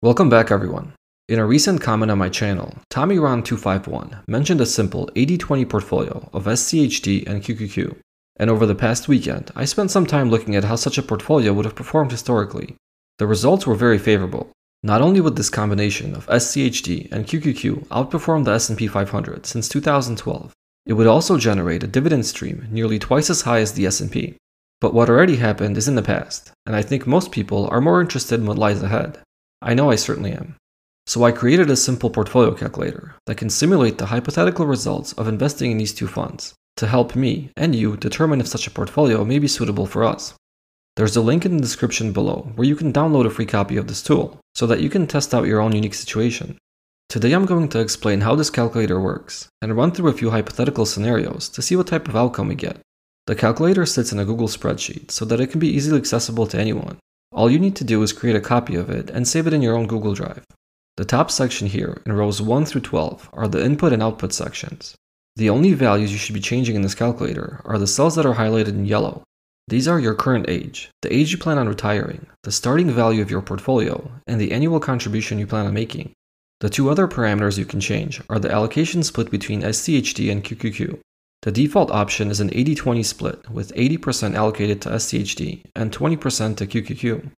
Welcome back everyone. In a recent comment on my channel, TommyRon251 mentioned a simple 80-20 portfolio of SCHD and QQQ, and over the past weekend, I spent some time looking at how such a portfolio would have performed historically. The results were very favorable. Not only would this combination of SCHD and QQQ outperform the S&P 500 since 2012, it would also generate a dividend stream nearly twice as high as the S&P. But what already happened is in the past, and I think most people are more interested in what lies ahead. I know I certainly am. So I created a simple portfolio calculator that can simulate the hypothetical results of investing in these two funds to help me and you determine if such a portfolio may be suitable for us. There's a link in the description below where you can download a free copy of this tool so that you can test out your own unique situation. Today I'm going to explain how this calculator works and run through a few hypothetical scenarios to see what type of outcome we get. The calculator sits in a Google spreadsheet so that it can be easily accessible to anyone, all you need to do is create a copy of it and save it in your own Google Drive. The top section here, in rows 1 through 12, are the input and output sections. The only values you should be changing in this calculator are the cells that are highlighted in yellow. These are your current age, the age you plan on retiring, the starting value of your portfolio, and the annual contribution you plan on making. The two other parameters you can change are the allocation split between SCHD and QQQ. The default option is an 80-20 split, with 80% allocated to SCHD and 20% to QQQ.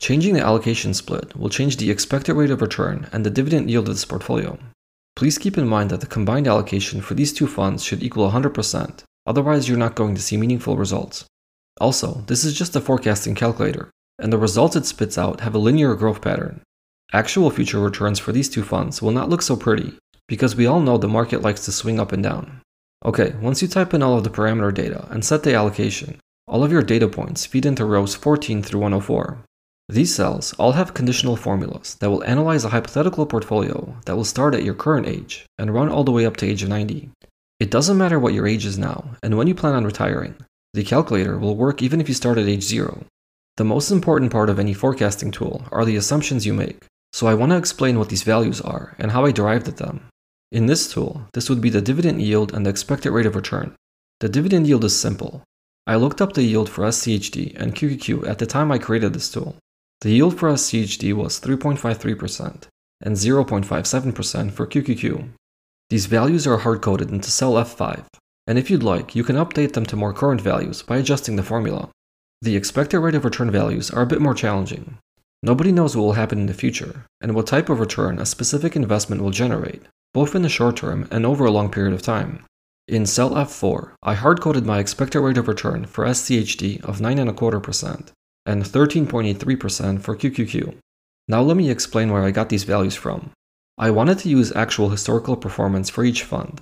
Changing the allocation split will change the expected rate of return and the dividend yield of this portfolio. Please keep in mind that the combined allocation for these two funds should equal 100%, otherwise you're not going to see meaningful results. Also, this is just a forecasting calculator, and the results it spits out have a linear growth pattern. Actual future returns for these two funds will not look so pretty, because we all know the market likes to swing up and down. Okay, once you type in all of the parameter data and set the allocation, all of your data points feed into rows 14 through 104. These cells all have conditional formulas that will analyze a hypothetical portfolio that will start at your current age and run all the way up to age 90. It doesn't matter what your age is now and when you plan on retiring, the calculator will work even if you start at age 0. The most important part of any forecasting tool are the assumptions you make, so I want to explain what these values are and how I derived at them. In this tool, this would be the dividend yield and the expected rate of return. The dividend yield is simple. I looked up the yield for SCHD and QQQ at the time I created this tool. The yield for SCHD was 3.53% and 0.57% for QQQ. These values are hard-coded into cell F5, and if you'd like, you can update them to more current values by adjusting the formula. The expected rate of return values are a bit more challenging. Nobody knows what will happen in the future, and what type of return a specific investment will generate, both in the short term and over a long period of time. In cell F4, I hard-coded my expected rate of return for SCHD of 9.25% and 13.83% for QQQ. Now let me explain where I got these values from. I wanted to use actual historical performance for each fund,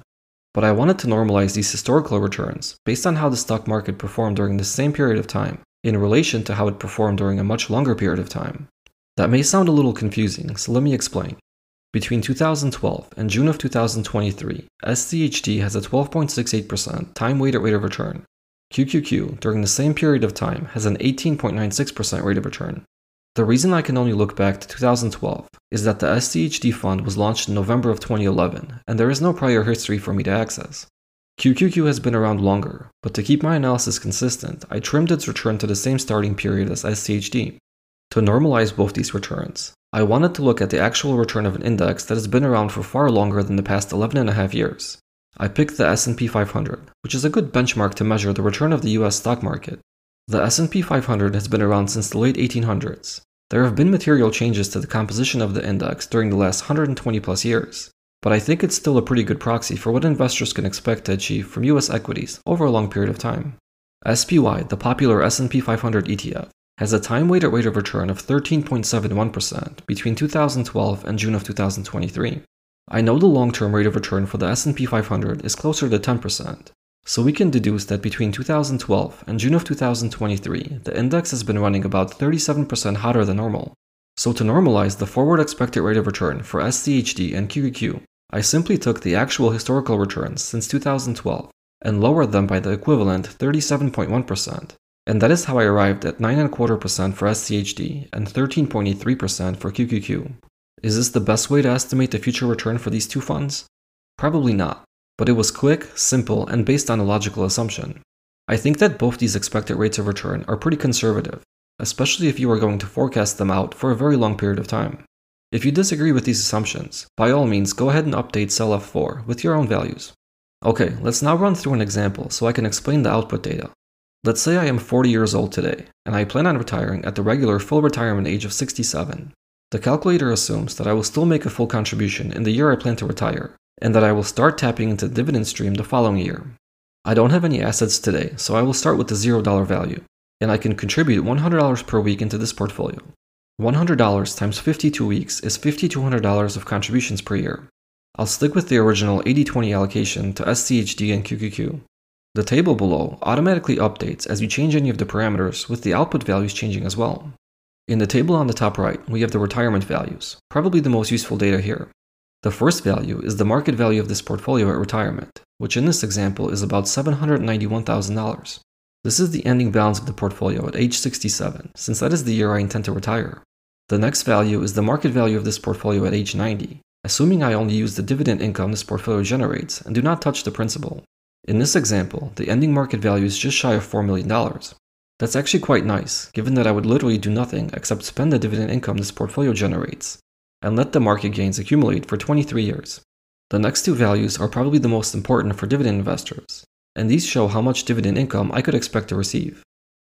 but I wanted to normalize these historical returns based on how the stock market performed during the same period of time in relation to how it performed during a much longer period of time. That may sound a little confusing, so let me explain. Between 2012 and June of 2023, SCHD has a 12.68% time-weighted rate of return. QQQ, during the same period of time, has an 18.96% rate of return. The reason I can only look back to 2012 is that the SCHD fund was launched in November of 2011, and there is no prior history for me to access. QQQ has been around longer, but to keep my analysis consistent, I trimmed its return to the same starting period as SCHD. To normalize both these returns, I wanted to look at the actual return of an index that has been around for far longer than the past 11 and a half years. I picked the S&P 500, which is a good benchmark to measure the return of the US stock market. The S&P 500 has been around since the late 1800s. There have been material changes to the composition of the index during the last 120 plus years, but I think it's still a pretty good proxy for what investors can expect to achieve from US equities over a long period of time. SPY, the popular S&P 500 ETF, has a time-weighted rate of return of 13.71% between 2012 and June of 2023. I know the long-term rate of return for the S&P 500 is closer to 10%, so we can deduce that between 2012 and June of 2023, the index has been running about 37% hotter than normal. So to normalize the forward expected rate of return for SCHD and QQQ, I simply took the actual historical returns since 2012 and lowered them by the equivalent 37.1%, and that is how I arrived at 9.25% for SCHD and 13.83% for QQQ. Is this the best way to estimate the future return for these two funds? Probably not, but it was quick, simple, and based on a logical assumption. I think that both these expected rates of return are pretty conservative, especially if you are going to forecast them out for a very long period of time. If you disagree with these assumptions, by all means go ahead and update cell F4 with your own values. Okay, let's now run through an example so I can explain the output data. Let's say I am 40 years old today, and I plan on retiring at the regular full retirement age of 67. The calculator assumes that I will still make a full contribution in the year I plan to retire, and that I will start tapping into the dividend stream the following year. I don't have any assets today, so I will start with the $0 value, and I can contribute $100 per week into this portfolio. $100 times 52 weeks is $5,200 of contributions per year. I'll stick with the original 80-20 allocation to SCHD and QQQ. The table below automatically updates as you change any of the parameters with the output values changing as well. In the table on the top right, we have the retirement values, probably the most useful data here. The first value is the market value of this portfolio at retirement, which in this example is about $791,000. This is the ending balance of the portfolio at age 67, since that is the year I intend to retire. The next value is the market value of this portfolio at age 90, assuming I only use the dividend income this portfolio generates and do not touch the principal. In this example, the ending market value is just shy of $4 million. That's actually quite nice, given that I would literally do nothing except spend the dividend income this portfolio generates, and let the market gains accumulate for 23 years. The next two values are probably the most important for dividend investors, and these show how much dividend income I could expect to receive.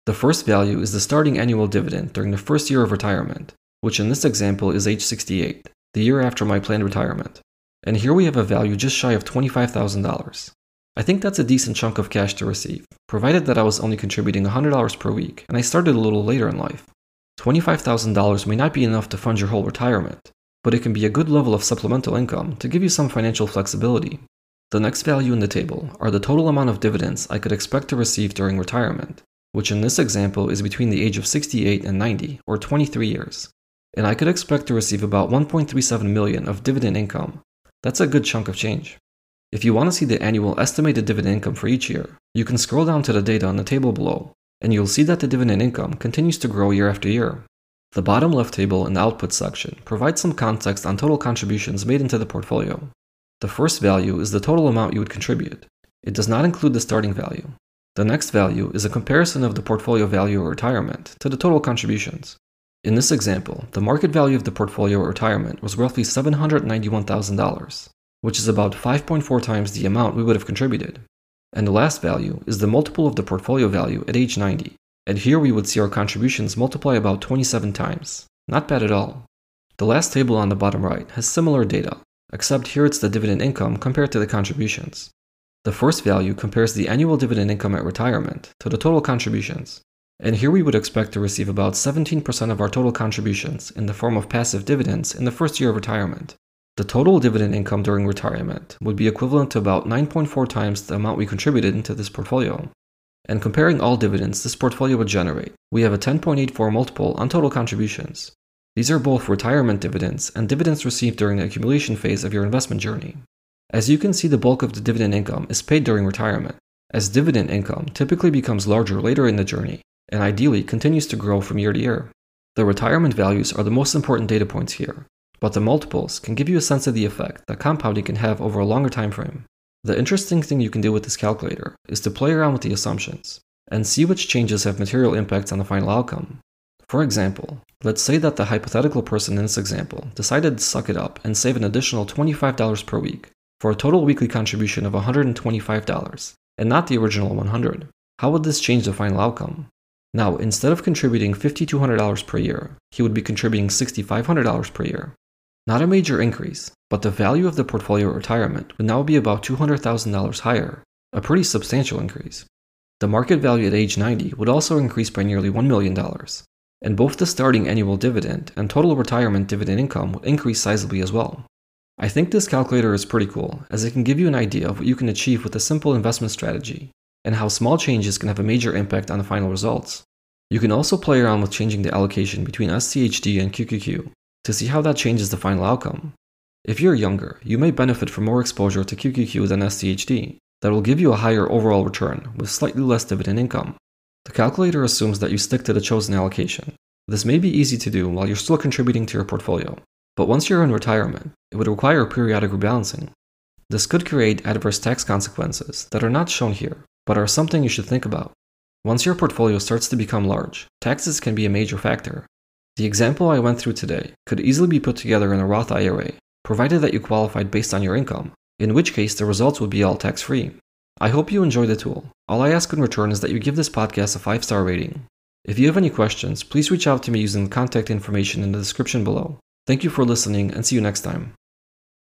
The first value is the starting annual dividend during the first year of retirement, which in this example is age 68, the year after my planned retirement. And here we have a value just shy of $25,000. I think that's a decent chunk of cash to receive, provided that I was only contributing $100 per week and I started a little later in life. $25,000 may not be enough to fund your whole retirement, but it can be a good level of supplemental income to give you some financial flexibility the next value in the table are the total amount of dividends I could expect to receive during retirement, which in this example is between the age of 68 and 90, or 23 years. And I could expect to receive about 1.37 million of dividend income. That's a good chunk of change. If you want to see the annual estimated dividend income for each year, you can scroll down to the data on the table below, and you'll see that the dividend income continues to grow year after year. The bottom left table in the output section provides some context on total contributions made into the portfolio, the first value is the total amount you would contribute. It does not include the starting value. The next value is a comparison of the portfolio value or retirement to the total contributions. In this example, the market value of the portfolio or retirement was roughly $791,000, which is about 5.4 times the amount we would have contributed. And the last value is the multiple of the portfolio value at age 90, and here we would see our contributions multiply about 27 times. Not bad at all. The last table on the bottom right has similar data, except here it's the dividend income compared to the contributions. The first value compares the annual dividend income at retirement to the total contributions. And here we would expect to receive about 17% of our total contributions in the form of passive dividends in the first year of retirement. The total dividend income during retirement would be equivalent to about 9.4 times the amount we contributed into this portfolio. And comparing all dividends this portfolio would generate, we have a 10.84 multiple on total contributions, these are both retirement dividends and dividends received during the accumulation phase of your investment journey. As you can see, the bulk of the dividend income is paid during retirement, as dividend income typically becomes larger later in the journey and ideally continues to grow from year to year. The retirement values are the most important data points here, but the multiples can give you a sense of the effect that compounding can have over a longer time frame. The interesting thing you can do with this calculator is to play around with the assumptions and see which changes have material impacts on the final outcome. For example, let's say that the hypothetical person in this example decided to suck it up and save an additional $25 per week for a total weekly contribution of $125 and not the original 100. How would this change the final outcome? Now, instead of contributing $5,200 per year, he would be contributing $6,500 per year. Not a major increase, but the value of the portfolio retirement would now be about $200,000 higher, a pretty substantial increase. The market value at age 90 would also increase by nearly $1 million, and both the starting annual dividend and total retirement dividend income would increase sizably as well. I think this calculator is pretty cool, as it can give you an idea of what you can achieve with a simple investment strategy, and how small changes can have a major impact on the final results. You can also play around with changing the allocation between SCHD and QQQ to see how that changes the final outcome. If you're younger, you may benefit from more exposure to QQQ than SCHD, that will give you a higher overall return with slightly less dividend income. The calculator assumes that you stick to the chosen allocation. This may be easy to do while you're still contributing to your portfolio, but once you're in retirement, it would require periodic rebalancing. This could create adverse tax consequences that are not shown here, but are something you should think about. Once your portfolio starts to become large, taxes can be a major factor. The example I went through today could easily be put together in a Roth IRA, provided that you qualified based on your income, in which case the results would be all tax free. I hope you enjoy the tool. All I ask in return is that you give this podcast a 5 star rating. If you have any questions, please reach out to me using the contact information in the description below. Thank you for listening and see you next time.